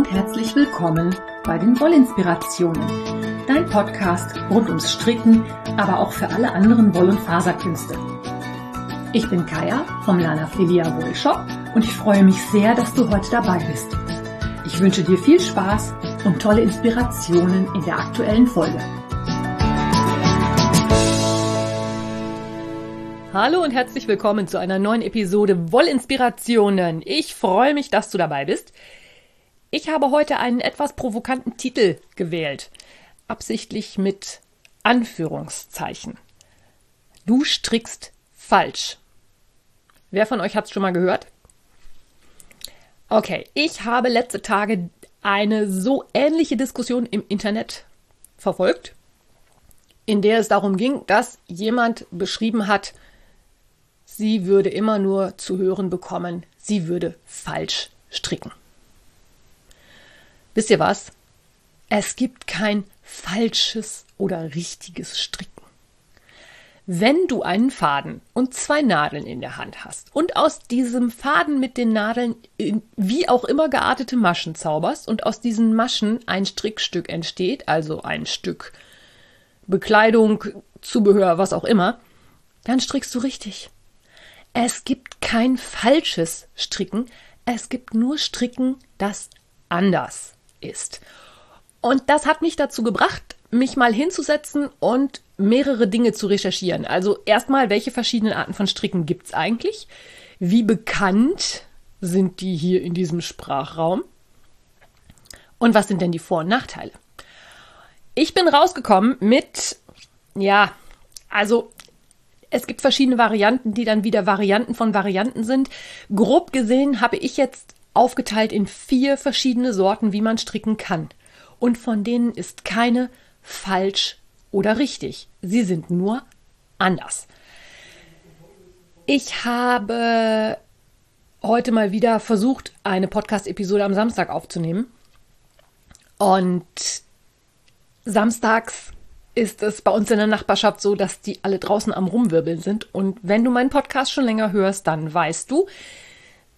und herzlich willkommen bei den Wollinspirationen, dein Podcast rund ums Stricken, aber auch für alle anderen Woll- und Faserkünste. Ich bin Kaya vom Lana Filia Wollshop und ich freue mich sehr, dass du heute dabei bist. Ich wünsche dir viel Spaß und tolle Inspirationen in der aktuellen Folge. Hallo und herzlich willkommen zu einer neuen Episode Wollinspirationen. Ich freue mich, dass du dabei bist. Ich habe heute einen etwas provokanten Titel gewählt, absichtlich mit Anführungszeichen. Du strickst falsch. Wer von euch hat es schon mal gehört? Okay, ich habe letzte Tage eine so ähnliche Diskussion im Internet verfolgt, in der es darum ging, dass jemand beschrieben hat, sie würde immer nur zu hören bekommen, sie würde falsch stricken. Wisst ihr was? Es gibt kein falsches oder richtiges Stricken. Wenn du einen Faden und zwei Nadeln in der Hand hast und aus diesem Faden mit den Nadeln wie auch immer geartete Maschen zauberst und aus diesen Maschen ein Strickstück entsteht, also ein Stück Bekleidung, Zubehör, was auch immer, dann strickst du richtig. Es gibt kein falsches Stricken, es gibt nur Stricken, das anders ist. Und das hat mich dazu gebracht, mich mal hinzusetzen und mehrere Dinge zu recherchieren. Also erstmal, welche verschiedenen Arten von Stricken gibt es eigentlich? Wie bekannt sind die hier in diesem Sprachraum? Und was sind denn die Vor- und Nachteile? Ich bin rausgekommen mit, ja, also es gibt verschiedene Varianten, die dann wieder Varianten von Varianten sind. Grob gesehen habe ich jetzt aufgeteilt in vier verschiedene Sorten, wie man stricken kann. Und von denen ist keine falsch oder richtig. Sie sind nur anders. Ich habe heute mal wieder versucht, eine Podcast-Episode am Samstag aufzunehmen. Und samstags ist es bei uns in der Nachbarschaft so, dass die alle draußen am Rumwirbeln sind. Und wenn du meinen Podcast schon länger hörst, dann weißt du,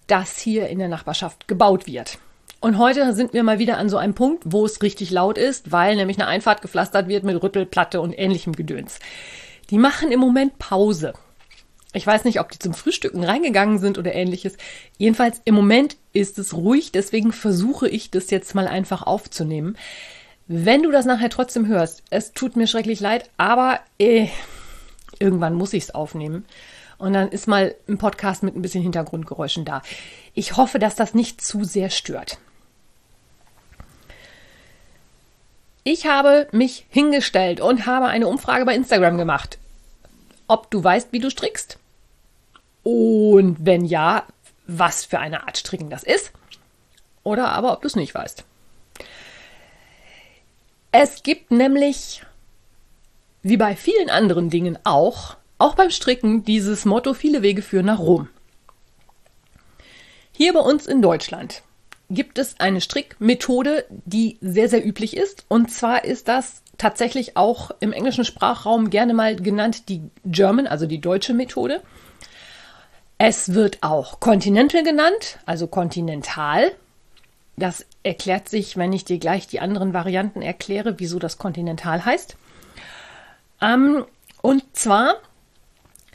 dass hier in der Nachbarschaft gebaut wird. Und heute sind wir mal wieder an so einem Punkt, wo es richtig laut ist, weil nämlich eine Einfahrt gepflastert wird mit Rüttelplatte und ähnlichem Gedöns. Die machen im Moment Pause. Ich weiß nicht, ob die zum Frühstücken reingegangen sind oder ähnliches. Jedenfalls im Moment ist es ruhig, deswegen versuche ich das jetzt mal einfach aufzunehmen. Wenn du das nachher trotzdem hörst, es tut mir schrecklich leid, aber äh, irgendwann muss ich es aufnehmen. Und dann ist mal ein Podcast mit ein bisschen Hintergrundgeräuschen da. Ich hoffe, dass das nicht zu sehr stört. Ich habe mich hingestellt und habe eine Umfrage bei Instagram gemacht, ob du weißt, wie du strickst. Und wenn ja, was für eine Art Stricken das ist. Oder aber ob du es nicht weißt. Es gibt nämlich, wie bei vielen anderen Dingen auch, auch beim Stricken dieses Motto, viele Wege führen nach Rom. Hier bei uns in Deutschland gibt es eine Strickmethode, die sehr, sehr üblich ist. Und zwar ist das tatsächlich auch im englischen Sprachraum gerne mal genannt die German, also die deutsche Methode. Es wird auch Continental genannt, also kontinental. Das erklärt sich, wenn ich dir gleich die anderen Varianten erkläre, wieso das kontinental heißt. Ähm, und zwar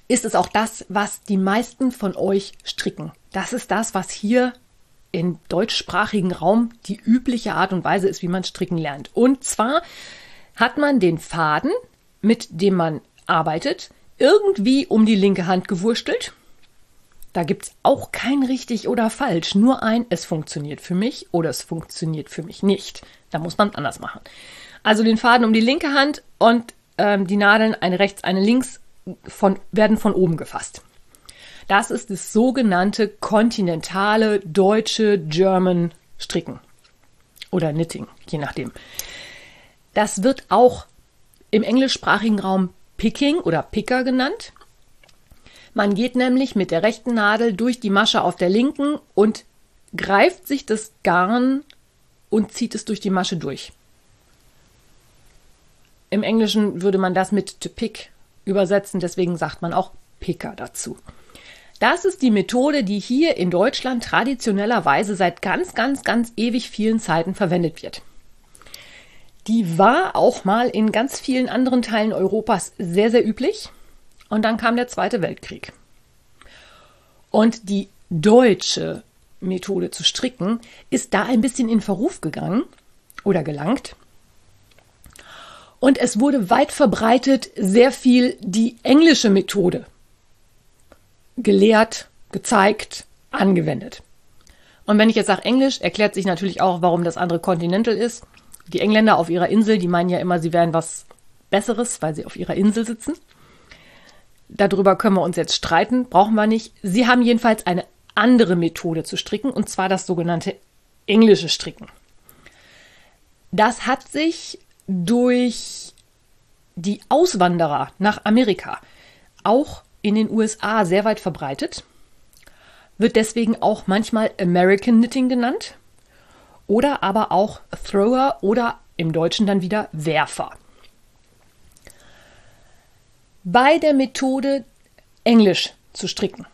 ist es auch das, was die meisten von euch stricken. Das ist das, was hier im deutschsprachigen Raum die übliche Art und Weise ist, wie man stricken lernt. Und zwar hat man den Faden, mit dem man arbeitet, irgendwie um die linke Hand gewurstelt da gibt es auch kein richtig oder falsch, nur ein, es funktioniert für mich oder es funktioniert für mich nicht. Da muss man anders machen. Also den Faden um die linke Hand und ähm, die Nadeln, eine rechts, eine links, von, werden von oben gefasst. Das ist das sogenannte kontinentale deutsche German Stricken oder Knitting, je nachdem. Das wird auch im englischsprachigen Raum Picking oder Picker genannt. Man geht nämlich mit der rechten Nadel durch die Masche auf der linken und greift sich das Garn und zieht es durch die Masche durch. Im Englischen würde man das mit to pick übersetzen, deswegen sagt man auch Picker dazu. Das ist die Methode, die hier in Deutschland traditionellerweise seit ganz, ganz, ganz ewig vielen Zeiten verwendet wird. Die war auch mal in ganz vielen anderen Teilen Europas sehr, sehr üblich. Und dann kam der Zweite Weltkrieg. Und die deutsche Methode zu stricken ist da ein bisschen in Verruf gegangen oder gelangt. Und es wurde weit verbreitet sehr viel die englische Methode gelehrt, gezeigt, angewendet. Und wenn ich jetzt sage Englisch, erklärt sich natürlich auch, warum das andere Continental ist. Die Engländer auf ihrer Insel, die meinen ja immer, sie wären was Besseres, weil sie auf ihrer Insel sitzen. Darüber können wir uns jetzt streiten, brauchen wir nicht. Sie haben jedenfalls eine andere Methode zu stricken, und zwar das sogenannte englische Stricken. Das hat sich durch die Auswanderer nach Amerika auch in den USA sehr weit verbreitet, wird deswegen auch manchmal American Knitting genannt oder aber auch Thrower oder im Deutschen dann wieder Werfer. Bei der Methode Englisch zu stricken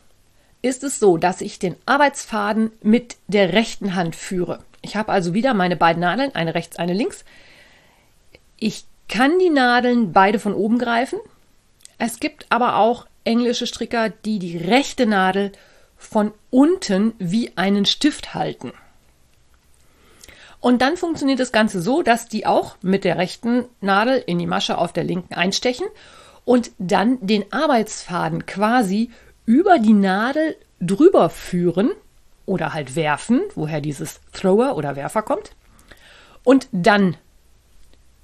ist es so, dass ich den Arbeitsfaden mit der rechten Hand führe. Ich habe also wieder meine beiden Nadeln, eine rechts, eine links. Ich kann die Nadeln beide von oben greifen. Es gibt aber auch englische Stricker, die die rechte Nadel von unten wie einen Stift halten. Und dann funktioniert das Ganze so, dass die auch mit der rechten Nadel in die Masche auf der linken einstechen und dann den Arbeitsfaden quasi über die Nadel drüber führen oder halt werfen, woher dieses Thrower oder Werfer kommt, und dann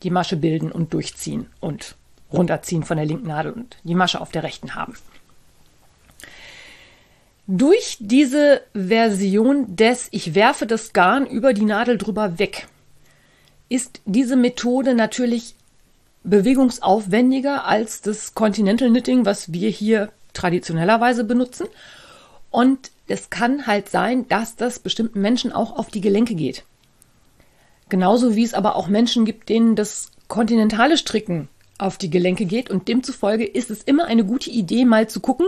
die Masche bilden und durchziehen und runterziehen von der linken Nadel und die Masche auf der rechten haben. Durch diese Version des Ich werfe das Garn über die Nadel drüber weg ist diese Methode natürlich bewegungsaufwendiger als das Continental Knitting, was wir hier traditionellerweise benutzen. Und es kann halt sein, dass das bestimmten Menschen auch auf die Gelenke geht. Genauso wie es aber auch Menschen gibt, denen das kontinentale Stricken auf die Gelenke geht. Und demzufolge ist es immer eine gute Idee, mal zu gucken,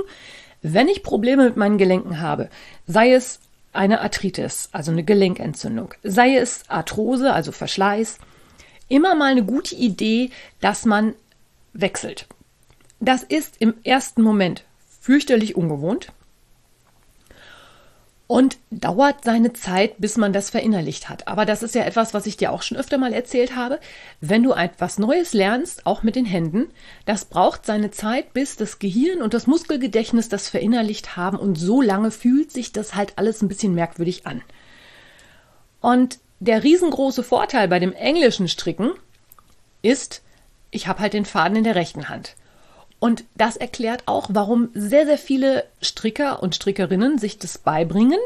wenn ich Probleme mit meinen Gelenken habe, sei es eine Arthritis, also eine Gelenkentzündung, sei es Arthrose, also Verschleiß, immer mal eine gute Idee, dass man wechselt. Das ist im ersten Moment fürchterlich ungewohnt und dauert seine Zeit, bis man das verinnerlicht hat. Aber das ist ja etwas, was ich dir auch schon öfter mal erzählt habe. Wenn du etwas Neues lernst, auch mit den Händen, das braucht seine Zeit, bis das Gehirn und das Muskelgedächtnis das verinnerlicht haben und so lange fühlt sich das halt alles ein bisschen merkwürdig an. Und der riesengroße Vorteil bei dem englischen Stricken ist, ich habe halt den Faden in der rechten Hand. Und das erklärt auch, warum sehr, sehr viele Stricker und Strickerinnen sich das beibringen,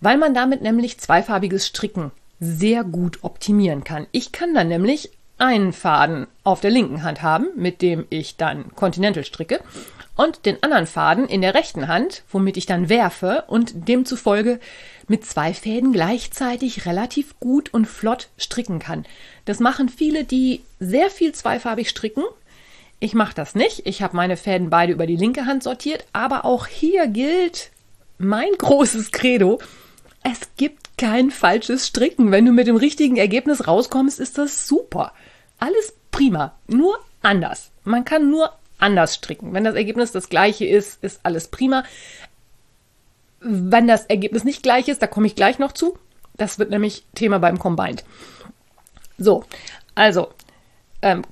weil man damit nämlich zweifarbiges Stricken sehr gut optimieren kann. Ich kann dann nämlich einen Faden auf der linken Hand haben, mit dem ich dann Continental stricke, und den anderen Faden in der rechten Hand, womit ich dann werfe und demzufolge mit zwei Fäden gleichzeitig relativ gut und flott stricken kann. Das machen viele, die sehr viel zweifarbig stricken. Ich mache das nicht. Ich habe meine Fäden beide über die linke Hand sortiert, aber auch hier gilt mein großes Credo. Es gibt kein falsches Stricken. Wenn du mit dem richtigen Ergebnis rauskommst, ist das super. Alles prima, nur anders. Man kann nur anders stricken. Wenn das Ergebnis das gleiche ist, ist alles prima. Wenn das Ergebnis nicht gleich ist, da komme ich gleich noch zu. Das wird nämlich Thema beim Combined. So, also, ähm,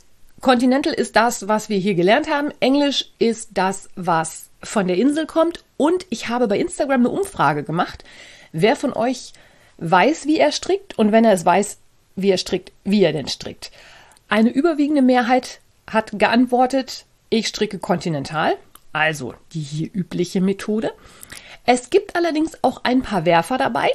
Continental ist das, was wir hier gelernt haben. Englisch ist das, was von der Insel kommt. Und ich habe bei Instagram eine Umfrage gemacht, wer von euch weiß, wie er strickt und wenn er es weiß, wie er strickt, wie er denn strickt. Eine überwiegende Mehrheit hat geantwortet, ich stricke kontinental, also die hier übliche Methode. Es gibt allerdings auch ein paar Werfer dabei.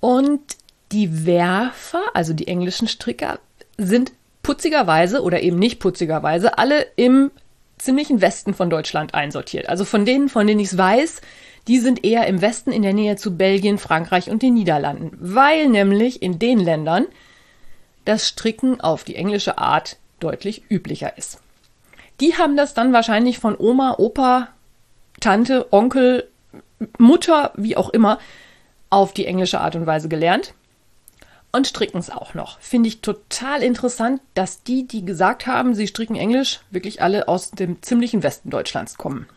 Und die Werfer, also die englischen Stricker, sind putzigerweise oder eben nicht putzigerweise alle im ziemlichen Westen von Deutschland einsortiert. Also von denen, von denen ich es weiß, die sind eher im Westen in der Nähe zu Belgien, Frankreich und den Niederlanden, weil nämlich in den Ländern das Stricken auf die englische Art deutlich üblicher ist. Die haben das dann wahrscheinlich von Oma, Opa, Tante, Onkel, Mutter, wie auch immer, auf die englische Art und Weise gelernt und stricken es auch noch. Finde ich total interessant, dass die, die gesagt haben, sie stricken Englisch, wirklich alle aus dem ziemlichen Westen Deutschlands kommen.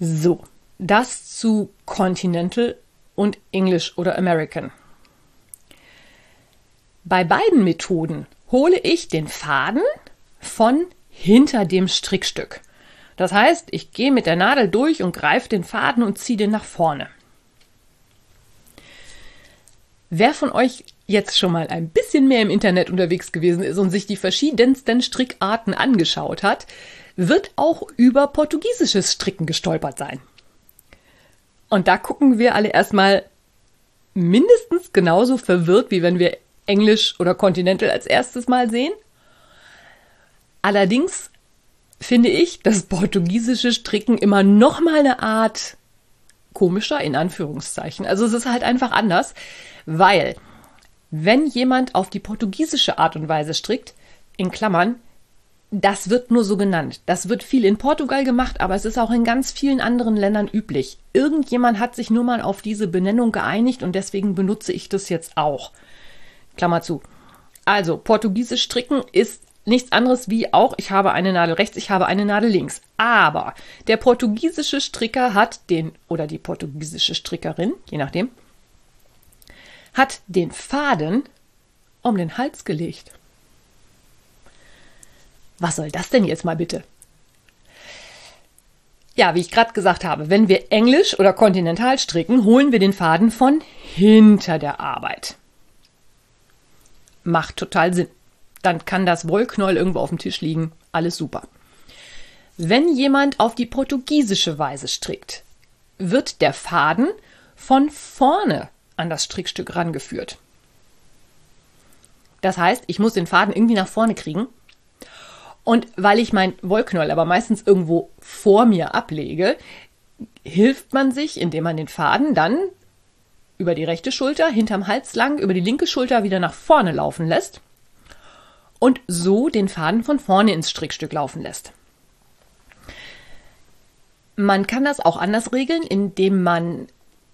So, das zu Continental und English oder American. Bei beiden Methoden hole ich den Faden von hinter dem Strickstück. Das heißt, ich gehe mit der Nadel durch und greife den Faden und ziehe den nach vorne. Wer von euch jetzt schon mal ein bisschen mehr im Internet unterwegs gewesen ist und sich die verschiedensten Strickarten angeschaut hat, wird auch über portugiesisches Stricken gestolpert sein. Und da gucken wir alle erstmal mindestens genauso verwirrt, wie wenn wir Englisch oder Continental als erstes Mal sehen. Allerdings finde ich das portugiesische Stricken immer noch mal eine Art komischer in Anführungszeichen. Also es ist halt einfach anders, weil wenn jemand auf die portugiesische Art und Weise strickt, in Klammern, das wird nur so genannt. Das wird viel in Portugal gemacht, aber es ist auch in ganz vielen anderen Ländern üblich. Irgendjemand hat sich nur mal auf diese Benennung geeinigt und deswegen benutze ich das jetzt auch. Klammer zu. Also, portugiesisch stricken ist nichts anderes wie auch, ich habe eine Nadel rechts, ich habe eine Nadel links. Aber der portugiesische Stricker hat den, oder die portugiesische Strickerin, je nachdem, hat den Faden um den Hals gelegt. Was soll das denn jetzt mal bitte? Ja, wie ich gerade gesagt habe, wenn wir Englisch oder kontinental stricken, holen wir den Faden von hinter der Arbeit. Macht total Sinn. Dann kann das Wollknäuel irgendwo auf dem Tisch liegen. Alles super. Wenn jemand auf die portugiesische Weise strickt, wird der Faden von vorne an das Strickstück rangeführt. Das heißt, ich muss den Faden irgendwie nach vorne kriegen und weil ich mein Wollknäuel aber meistens irgendwo vor mir ablege, hilft man sich, indem man den Faden dann über die rechte Schulter, hinterm Hals lang, über die linke Schulter wieder nach vorne laufen lässt und so den Faden von vorne ins Strickstück laufen lässt. Man kann das auch anders regeln, indem man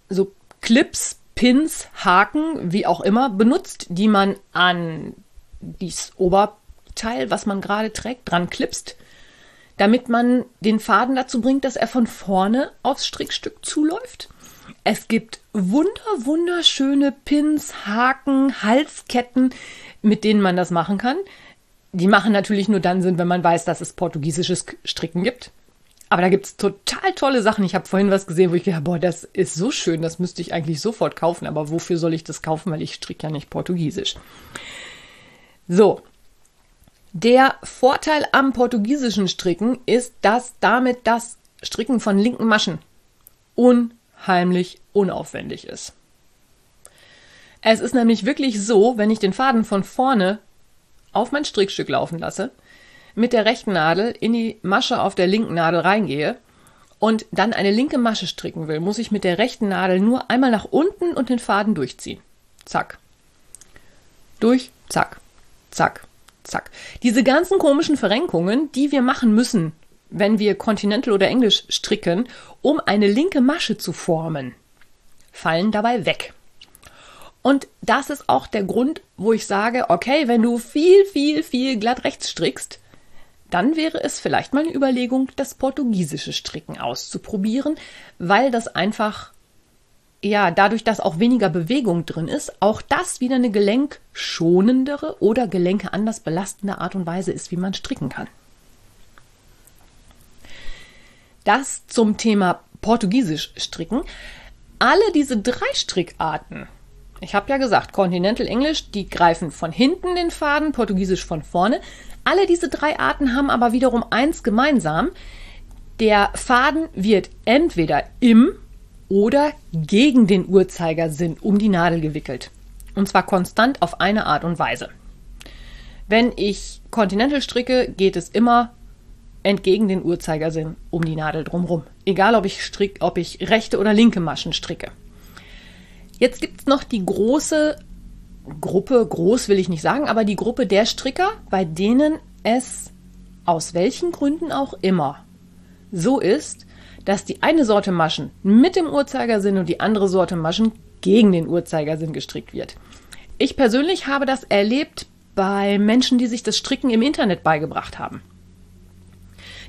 so Clips, Pins, Haken, wie auch immer, benutzt, die man an dies Ober Teil, was man gerade trägt, dran klipst, damit man den Faden dazu bringt, dass er von vorne aufs Strickstück zuläuft. Es gibt wunder, wunderschöne Pins, Haken, Halsketten, mit denen man das machen kann. Die machen natürlich nur dann Sinn, wenn man weiß, dass es portugiesisches Stricken gibt. Aber da gibt es total tolle Sachen. Ich habe vorhin was gesehen, wo ich gedacht boah, das ist so schön, das müsste ich eigentlich sofort kaufen. Aber wofür soll ich das kaufen? Weil ich stricke ja nicht portugiesisch. So, der Vorteil am portugiesischen Stricken ist, dass damit das Stricken von linken Maschen unheimlich unaufwendig ist. Es ist nämlich wirklich so, wenn ich den Faden von vorne auf mein Strickstück laufen lasse, mit der rechten Nadel in die Masche auf der linken Nadel reingehe und dann eine linke Masche stricken will, muss ich mit der rechten Nadel nur einmal nach unten und den Faden durchziehen. Zack. Durch, zack, zack, Zack. Diese ganzen komischen Verrenkungen, die wir machen müssen, wenn wir Continental oder Englisch stricken, um eine linke Masche zu formen, fallen dabei weg. Und das ist auch der Grund, wo ich sage, okay, wenn du viel, viel, viel glatt rechts strickst, dann wäre es vielleicht mal eine Überlegung, das portugiesische Stricken auszuprobieren, weil das einfach ja, dadurch, dass auch weniger Bewegung drin ist, auch das wieder eine gelenkschonendere oder Gelenke anders belastende Art und Weise ist, wie man stricken kann. Das zum Thema Portugiesisch stricken. Alle diese drei Strickarten, ich habe ja gesagt, Continental Englisch, die greifen von hinten den Faden, Portugiesisch von vorne. Alle diese drei Arten haben aber wiederum eins gemeinsam. Der Faden wird entweder im oder gegen den Uhrzeigersinn um die Nadel gewickelt. Und zwar konstant auf eine Art und Weise. Wenn ich Continental stricke, geht es immer entgegen den Uhrzeigersinn um die Nadel drumherum. Egal, ob ich, strick, ob ich rechte oder linke Maschen stricke. Jetzt gibt es noch die große Gruppe, groß will ich nicht sagen, aber die Gruppe der Stricker, bei denen es aus welchen Gründen auch immer, so ist, dass die eine Sorte Maschen mit dem Uhrzeigersinn und die andere Sorte Maschen gegen den Uhrzeigersinn gestrickt wird. Ich persönlich habe das erlebt bei Menschen, die sich das Stricken im Internet beigebracht haben.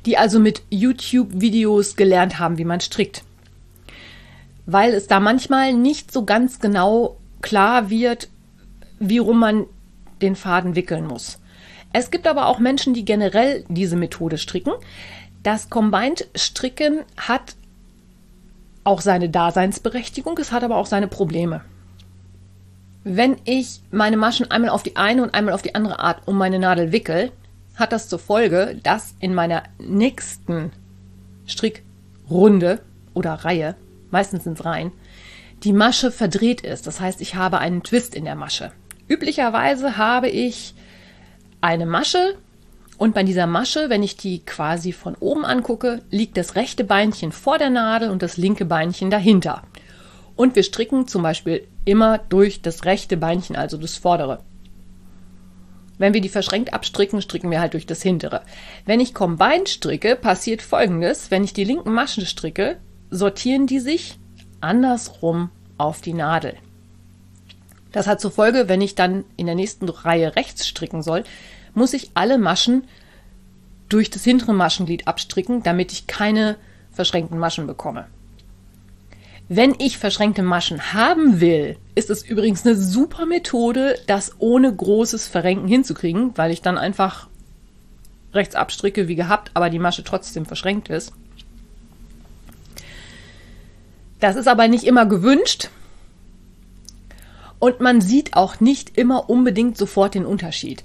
Die also mit YouTube-Videos gelernt haben, wie man strickt. Weil es da manchmal nicht so ganz genau klar wird, wie rum man den Faden wickeln muss. Es gibt aber auch Menschen, die generell diese Methode stricken. Das Combined-Stricken hat auch seine Daseinsberechtigung, es hat aber auch seine Probleme. Wenn ich meine Maschen einmal auf die eine und einmal auf die andere Art um meine Nadel wickel, hat das zur Folge, dass in meiner nächsten Strickrunde oder Reihe, meistens sind es Reihen, die Masche verdreht ist. Das heißt, ich habe einen Twist in der Masche. Üblicherweise habe ich eine Masche und bei dieser Masche, wenn ich die quasi von oben angucke, liegt das rechte Beinchen vor der Nadel und das linke Beinchen dahinter. Und wir stricken zum Beispiel immer durch das rechte Beinchen, also das vordere. Wenn wir die verschränkt abstricken, stricken wir halt durch das hintere. Wenn ich Combine stricke, passiert folgendes. Wenn ich die linken Maschen stricke, sortieren die sich andersrum auf die Nadel. Das hat zur Folge, wenn ich dann in der nächsten Reihe rechts stricken soll, muss ich alle Maschen durch das hintere Maschenglied abstricken, damit ich keine verschränkten Maschen bekomme. Wenn ich verschränkte Maschen haben will, ist es übrigens eine super Methode, das ohne großes Verrenken hinzukriegen, weil ich dann einfach rechts abstricke wie gehabt, aber die Masche trotzdem verschränkt ist. Das ist aber nicht immer gewünscht, und man sieht auch nicht immer unbedingt sofort den Unterschied.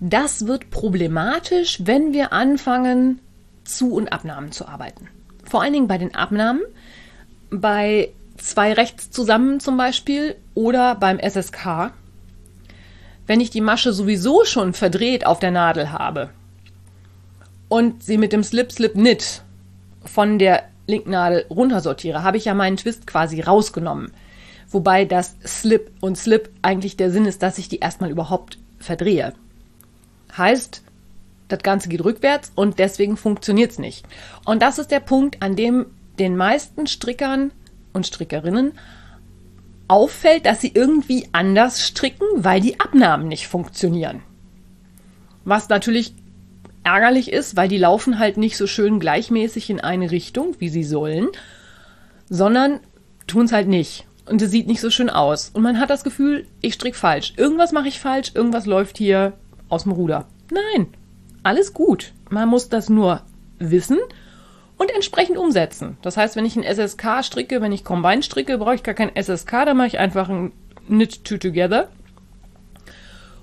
Das wird problematisch, wenn wir anfangen, Zu- und Abnahmen zu arbeiten. Vor allen Dingen bei den Abnahmen, bei zwei rechts zusammen zum Beispiel oder beim SSK. Wenn ich die Masche sowieso schon verdreht auf der Nadel habe und sie mit dem Slip-Slip-Knit von der linken Nadel runtersortiere, habe ich ja meinen Twist quasi rausgenommen. Wobei das Slip und Slip eigentlich der Sinn ist, dass ich die erstmal überhaupt verdrehe. Heißt, das Ganze geht rückwärts und deswegen funktioniert es nicht. Und das ist der Punkt, an dem den meisten Strickern und Strickerinnen auffällt, dass sie irgendwie anders stricken, weil die Abnahmen nicht funktionieren. Was natürlich ärgerlich ist, weil die laufen halt nicht so schön gleichmäßig in eine Richtung, wie sie sollen, sondern tun es halt nicht und es sieht nicht so schön aus. Und man hat das Gefühl, ich stricke falsch. Irgendwas mache ich falsch, irgendwas läuft hier aus dem Ruder. Nein, alles gut. Man muss das nur wissen und entsprechend umsetzen. Das heißt, wenn ich ein SSK stricke, wenn ich Combine stricke, brauche ich gar kein SSK, dann mache ich einfach ein Knit to Together.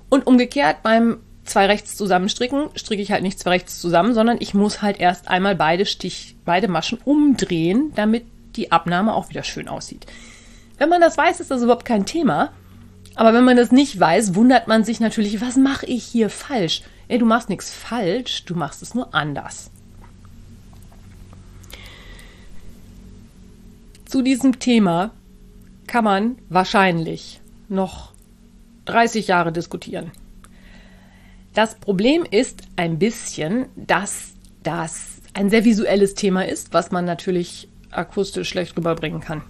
Und umgekehrt beim zwei rechts zusammenstricken, stricke ich halt nicht zwei rechts zusammen, sondern ich muss halt erst einmal beide Stich, beide Maschen umdrehen, damit die Abnahme auch wieder schön aussieht. Wenn man das weiß, ist das überhaupt kein Thema. Aber wenn man das nicht weiß, wundert man sich natürlich, was mache ich hier falsch? Ey, du machst nichts falsch, du machst es nur anders. Zu diesem Thema kann man wahrscheinlich noch 30 Jahre diskutieren. Das Problem ist ein bisschen, dass das ein sehr visuelles Thema ist, was man natürlich akustisch schlecht rüberbringen kann.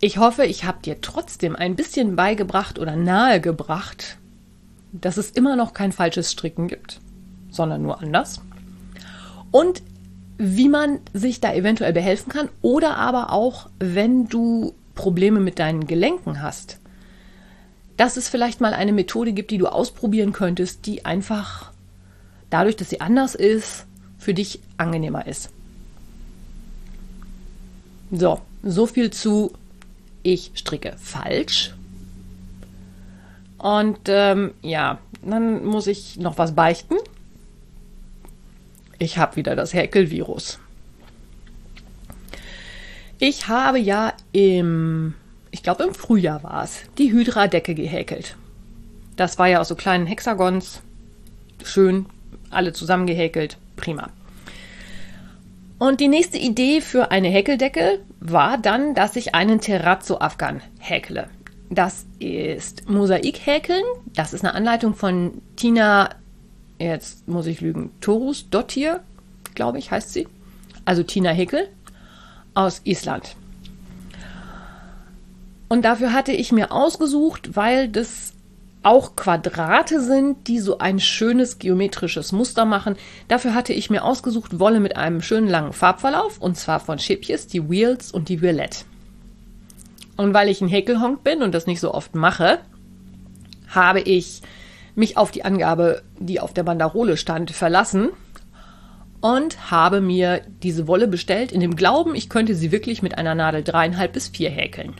Ich hoffe, ich habe dir trotzdem ein bisschen beigebracht oder nahegebracht, dass es immer noch kein falsches Stricken gibt, sondern nur anders. Und wie man sich da eventuell behelfen kann oder aber auch, wenn du Probleme mit deinen Gelenken hast, dass es vielleicht mal eine Methode gibt, die du ausprobieren könntest, die einfach dadurch, dass sie anders ist, für dich angenehmer ist. So, so viel zu ich stricke falsch. Und ähm, ja, dann muss ich noch was beichten. Ich habe wieder das Häkelvirus. Ich habe ja im, ich glaube im Frühjahr war es, die Hydra-Decke gehäkelt. Das war ja aus so kleinen Hexagons. Schön, alle zusammengehäkelt. Prima. Und die nächste Idee für eine Häkeldecke war dann, dass ich einen Terrazzo-Afghan häkle. Das ist Mosaikhäkeln. Das ist eine Anleitung von Tina jetzt muss ich lügen, Torus Dottir, glaube ich, heißt sie. Also Tina Hickel aus Island. Und dafür hatte ich mir ausgesucht, weil das auch Quadrate sind, die so ein schönes geometrisches Muster machen. Dafür hatte ich mir ausgesucht Wolle mit einem schönen langen Farbverlauf und zwar von Schäpjes, die Wheels und die Violette. Und weil ich ein Häkelhonk bin und das nicht so oft mache, habe ich mich auf die Angabe, die auf der Banderole stand, verlassen und habe mir diese Wolle bestellt in dem Glauben, ich könnte sie wirklich mit einer Nadel dreieinhalb bis vier häkeln.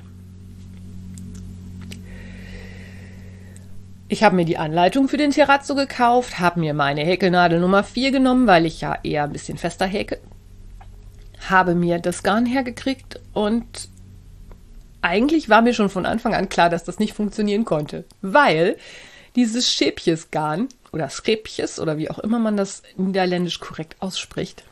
Ich habe mir die Anleitung für den Terrazzo gekauft, habe mir meine Häkelnadel Nummer 4 genommen, weil ich ja eher ein bisschen fester häkel. Habe mir das Garn hergekriegt und eigentlich war mir schon von Anfang an klar, dass das nicht funktionieren konnte, weil dieses Schäpjesgarn oder Schräpjes oder wie auch immer man das niederländisch korrekt ausspricht.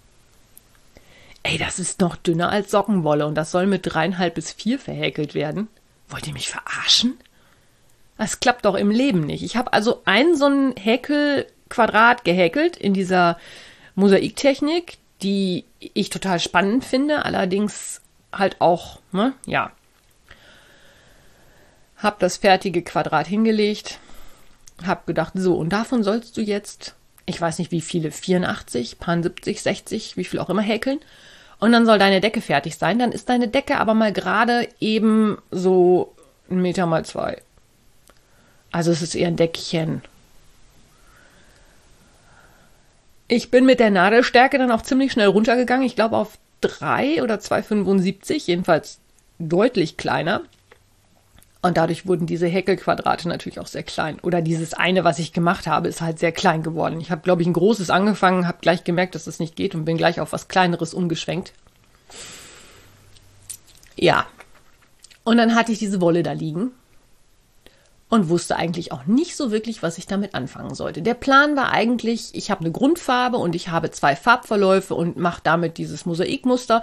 Ey, das ist noch dünner als Sockenwolle und das soll mit dreieinhalb bis vier verhäkelt werden. Wollt ihr mich verarschen? Das klappt doch im Leben nicht. Ich habe also ein so ein Häkelquadrat gehäkelt in dieser Mosaiktechnik, die ich total spannend finde, allerdings halt auch, ne, ja, habe das fertige Quadrat hingelegt, habe gedacht, so, und davon sollst du jetzt, ich weiß nicht wie viele, 84, paar 70, 60, wie viel auch immer häkeln. Und dann soll deine Decke fertig sein. Dann ist deine Decke aber mal gerade eben so ein Meter mal zwei. Also es ist eher ein Deckchen. Ich bin mit der Nadelstärke dann auch ziemlich schnell runtergegangen. Ich glaube auf 3 oder 2,75, jedenfalls deutlich kleiner. Und dadurch wurden diese Häkelquadrate natürlich auch sehr klein. Oder dieses eine, was ich gemacht habe, ist halt sehr klein geworden. Ich habe, glaube ich, ein großes angefangen, habe gleich gemerkt, dass das nicht geht und bin gleich auf was Kleineres umgeschwenkt. Ja. Und dann hatte ich diese Wolle da liegen und wusste eigentlich auch nicht so wirklich, was ich damit anfangen sollte. Der Plan war eigentlich, ich habe eine Grundfarbe und ich habe zwei Farbverläufe und mache damit dieses Mosaikmuster.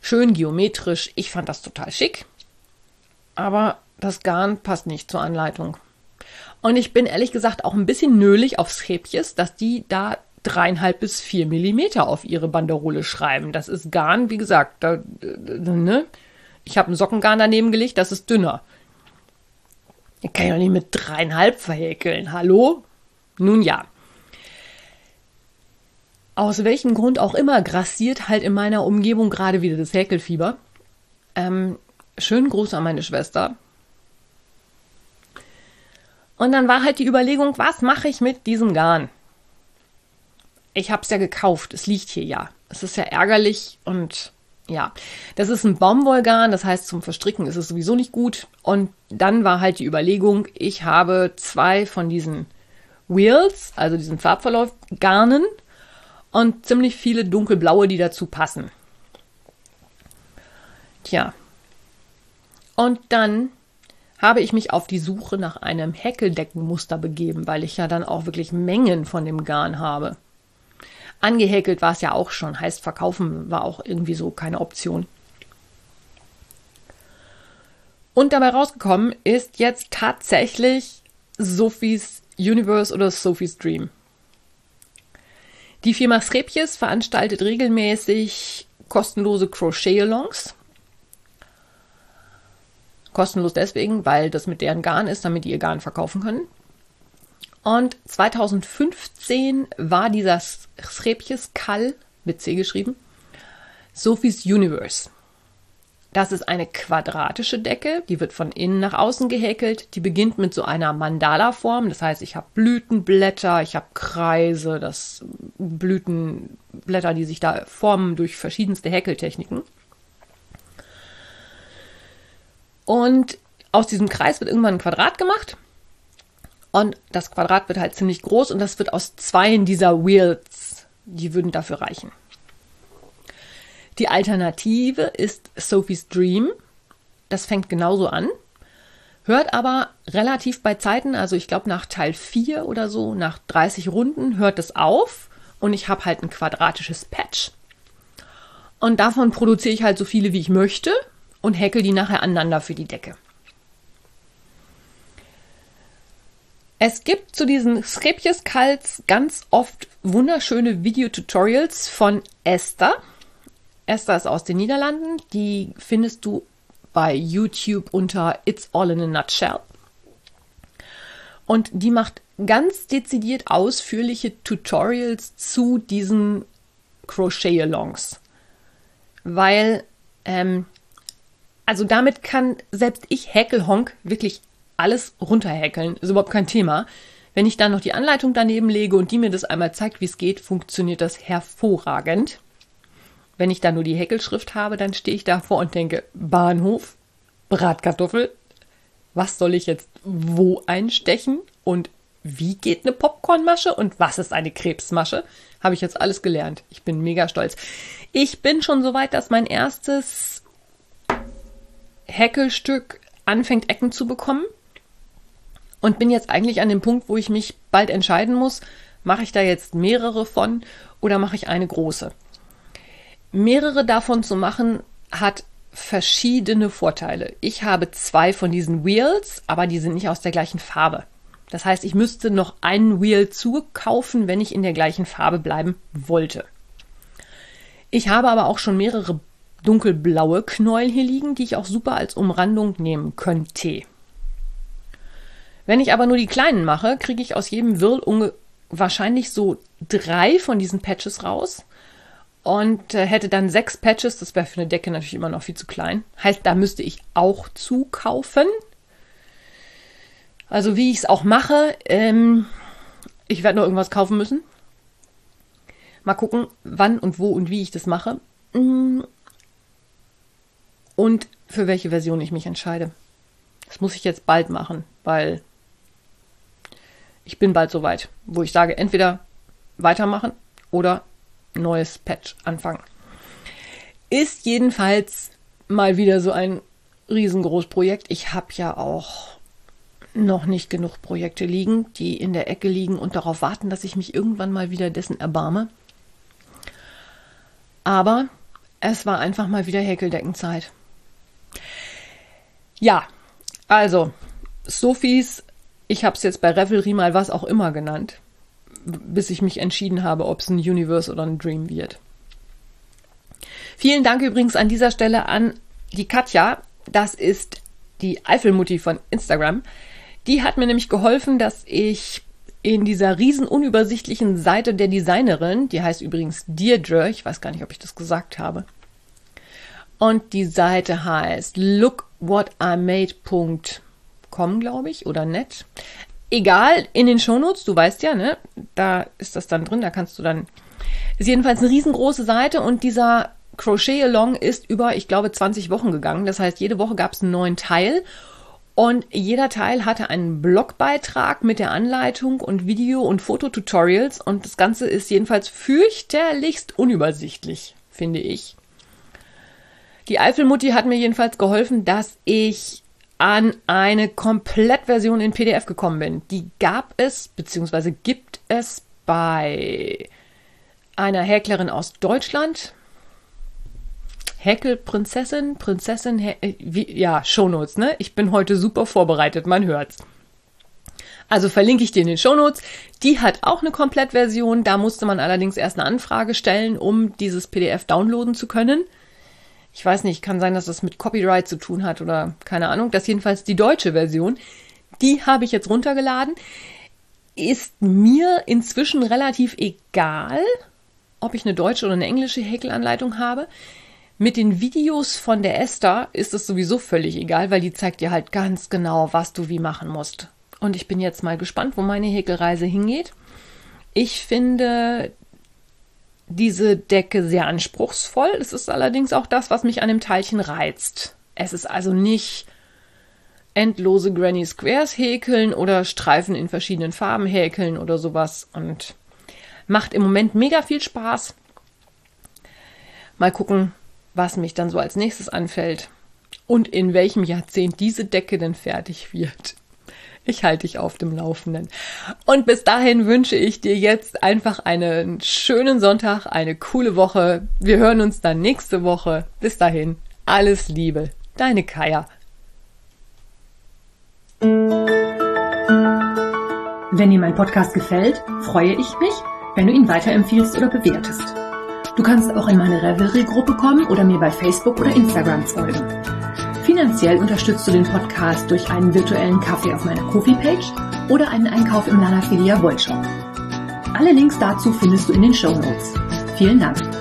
Schön geometrisch. Ich fand das total schick. Aber das Garn passt nicht zur Anleitung. Und ich bin ehrlich gesagt auch ein bisschen nölig auf Schäbjes, dass die da dreieinhalb bis vier Millimeter auf ihre Banderole schreiben. Das ist Garn, wie gesagt, da, ne? Ich habe ein Sockengarn daneben gelegt, das ist dünner. Ich kann ja nicht mit dreieinhalb verhäkeln. Hallo? Nun ja. Aus welchem Grund auch immer grassiert halt in meiner Umgebung gerade wieder das Häkelfieber. Ähm, schönen Gruß an meine Schwester. Und dann war halt die Überlegung, was mache ich mit diesem Garn? Ich habe es ja gekauft, es liegt hier ja. Es ist ja ärgerlich und ja, das ist ein Baumwollgarn, das heißt zum Verstricken ist es sowieso nicht gut. Und dann war halt die Überlegung, ich habe zwei von diesen Wheels, also diesen Farbverlauf Garnen und ziemlich viele dunkelblaue, die dazu passen. Tja. Und dann habe ich mich auf die Suche nach einem Häkeldeckenmuster begeben, weil ich ja dann auch wirklich Mengen von dem Garn habe. Angehäkelt war es ja auch schon, heißt verkaufen war auch irgendwie so keine Option. Und dabei rausgekommen ist jetzt tatsächlich Sophies Universe oder Sophies Dream. Die Firma Srepjes veranstaltet regelmäßig kostenlose Crochet-Alongs Kostenlos deswegen, weil das mit deren Garn ist, damit die ihr Garn verkaufen können. Und 2015 war dieser Srepjes Kall, mit C geschrieben, Sophies Universe. Das ist eine quadratische Decke, die wird von innen nach außen gehäkelt. Die beginnt mit so einer Mandala-Form. Das heißt, ich habe Blütenblätter, ich habe Kreise, das Blütenblätter, die sich da formen durch verschiedenste Häkeltechniken. Und aus diesem Kreis wird irgendwann ein Quadrat gemacht. Und das Quadrat wird halt ziemlich groß und das wird aus zweien dieser Wheels. Die würden dafür reichen. Die Alternative ist Sophie's Dream. Das fängt genauso an, hört aber relativ bei Zeiten, also ich glaube nach Teil 4 oder so, nach 30 Runden hört es auf und ich habe halt ein quadratisches Patch. Und davon produziere ich halt so viele, wie ich möchte und häkel die nachher aneinander für die Decke. Es gibt zu diesen Schräpjes-Kals ganz oft wunderschöne Videotutorials von Esther. Esther ist aus den Niederlanden. Die findest du bei YouTube unter It's All in a Nutshell. Und die macht ganz dezidiert ausführliche Tutorials zu diesen Crochet-Alongs. Weil, ähm, also damit kann selbst ich Häkelhonk wirklich alles runterhäkeln. Ist überhaupt kein Thema. Wenn ich dann noch die Anleitung daneben lege und die mir das einmal zeigt, wie es geht, funktioniert das hervorragend. Wenn ich dann nur die Häkelschrift habe, dann stehe ich davor und denke, Bahnhof, Bratkartoffel, was soll ich jetzt wo einstechen und wie geht eine Popcornmasche und was ist eine Krebsmasche? Habe ich jetzt alles gelernt. Ich bin mega stolz. Ich bin schon so weit, dass mein erstes Häkelstück anfängt Ecken zu bekommen und bin jetzt eigentlich an dem Punkt, wo ich mich bald entscheiden muss, mache ich da jetzt mehrere von oder mache ich eine große. Mehrere davon zu machen hat verschiedene Vorteile. Ich habe zwei von diesen Wheels, aber die sind nicht aus der gleichen Farbe. Das heißt, ich müsste noch einen Wheel zukaufen, wenn ich in der gleichen Farbe bleiben wollte. Ich habe aber auch schon mehrere dunkelblaue Knäuel hier liegen, die ich auch super als Umrandung nehmen könnte. Wenn ich aber nur die kleinen mache, kriege ich aus jedem Whirl wahrscheinlich so drei von diesen Patches raus und äh, hätte dann sechs Patches. Das wäre für eine Decke natürlich immer noch viel zu klein. Heißt, da müsste ich auch zukaufen. Also wie ich es auch mache, ähm, ich werde noch irgendwas kaufen müssen. Mal gucken, wann und wo und wie ich das mache. Und für welche Version ich mich entscheide. Das muss ich jetzt bald machen, weil ich bin bald so weit, wo ich sage, entweder weitermachen oder neues Patch anfangen. Ist jedenfalls mal wieder so ein riesengroßes Projekt. Ich habe ja auch noch nicht genug Projekte liegen, die in der Ecke liegen und darauf warten, dass ich mich irgendwann mal wieder dessen erbarme. Aber es war einfach mal wieder Häkeldeckenzeit. Ja, also Sophies, ich habe es jetzt bei Revelry mal was auch immer genannt, bis ich mich entschieden habe, ob es ein Universe oder ein Dream wird. Vielen Dank übrigens an dieser Stelle an die Katja. Das ist die Eifelmutti von Instagram. Die hat mir nämlich geholfen, dass ich in dieser riesen unübersichtlichen Seite der Designerin, die heißt übrigens Deirdre, ich weiß gar nicht, ob ich das gesagt habe. Und die Seite heißt lookwhatimade.com, glaube ich, oder net. Egal, in den Shownotes, du weißt ja, ne, da ist das dann drin, da kannst du dann, ist jedenfalls eine riesengroße Seite und dieser Crochet Along ist über, ich glaube, 20 Wochen gegangen. Das heißt, jede Woche gab es einen neuen Teil und jeder Teil hatte einen Blogbeitrag mit der Anleitung und Video- und Fototutorials. Und das Ganze ist jedenfalls fürchterlichst unübersichtlich, finde ich. Die Eifelmutti hat mir jedenfalls geholfen, dass ich an eine Komplettversion in PDF gekommen bin. Die gab es, beziehungsweise gibt es bei einer Häklerin aus Deutschland. Häkelprinzessin, Prinzessin, Hä äh, wie, ja, Shownotes, ne? Ich bin heute super vorbereitet, man hört's. Also verlinke ich dir in den Shownotes. Die hat auch eine Komplettversion. Da musste man allerdings erst eine Anfrage stellen, um dieses PDF downloaden zu können. Ich weiß nicht, kann sein, dass das mit Copyright zu tun hat oder keine Ahnung. Das ist jedenfalls die deutsche Version. Die habe ich jetzt runtergeladen. Ist mir inzwischen relativ egal, ob ich eine deutsche oder eine englische Häkelanleitung habe. Mit den Videos von der Esther ist es sowieso völlig egal, weil die zeigt dir halt ganz genau, was du wie machen musst. Und ich bin jetzt mal gespannt, wo meine Häkelreise hingeht. Ich finde diese Decke sehr anspruchsvoll. Es ist allerdings auch das, was mich an dem Teilchen reizt. Es ist also nicht endlose Granny Squares häkeln oder Streifen in verschiedenen Farben häkeln oder sowas und macht im Moment mega viel Spaß. Mal gucken, was mich dann so als nächstes anfällt und in welchem Jahrzehnt diese Decke denn fertig wird. Ich halte dich auf dem Laufenden. Und bis dahin wünsche ich dir jetzt einfach einen schönen Sonntag, eine coole Woche. Wir hören uns dann nächste Woche. Bis dahin, alles Liebe. Deine Kaya. Wenn dir mein Podcast gefällt, freue ich mich, wenn du ihn weiterempfiehlst oder bewertest. Du kannst auch in meine Revelry-Gruppe kommen oder mir bei Facebook oder Instagram folgen. Finanziell unterstützt du den Podcast durch einen virtuellen Kaffee auf meiner Kofi-Page oder einen Einkauf im Lanafilia Wollshop. Alle Links dazu findest du in den Show Notes. Vielen Dank.